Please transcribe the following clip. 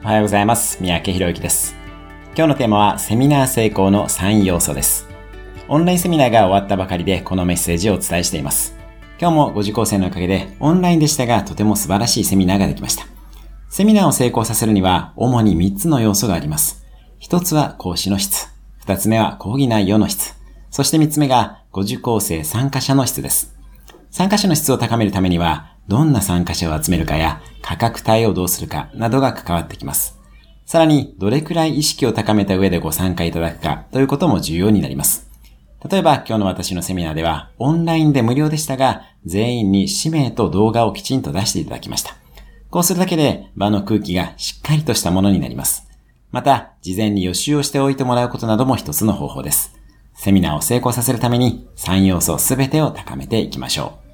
おはようございます。三宅博之です。今日のテーマはセミナー成功の3要素です。オンラインセミナーが終わったばかりでこのメッセージをお伝えしています。今日もご受講生のおかげでオンラインでしたがとても素晴らしいセミナーができました。セミナーを成功させるには主に3つの要素があります。1つは講師の質。2つ目は講義内容の質。そして3つ目がご受講生参加者の質です。参加者の質を高めるためにはどんな参加者を集めるかや価格帯をどうするかなどが関わってきます。さらに、どれくらい意識を高めた上でご参加いただくかということも重要になります。例えば、今日の私のセミナーでは、オンラインで無料でしたが、全員に氏名と動画をきちんと出していただきました。こうするだけで、場の空気がしっかりとしたものになります。また、事前に予習をしておいてもらうことなども一つの方法です。セミナーを成功させるために、3要素すべてを高めていきましょう。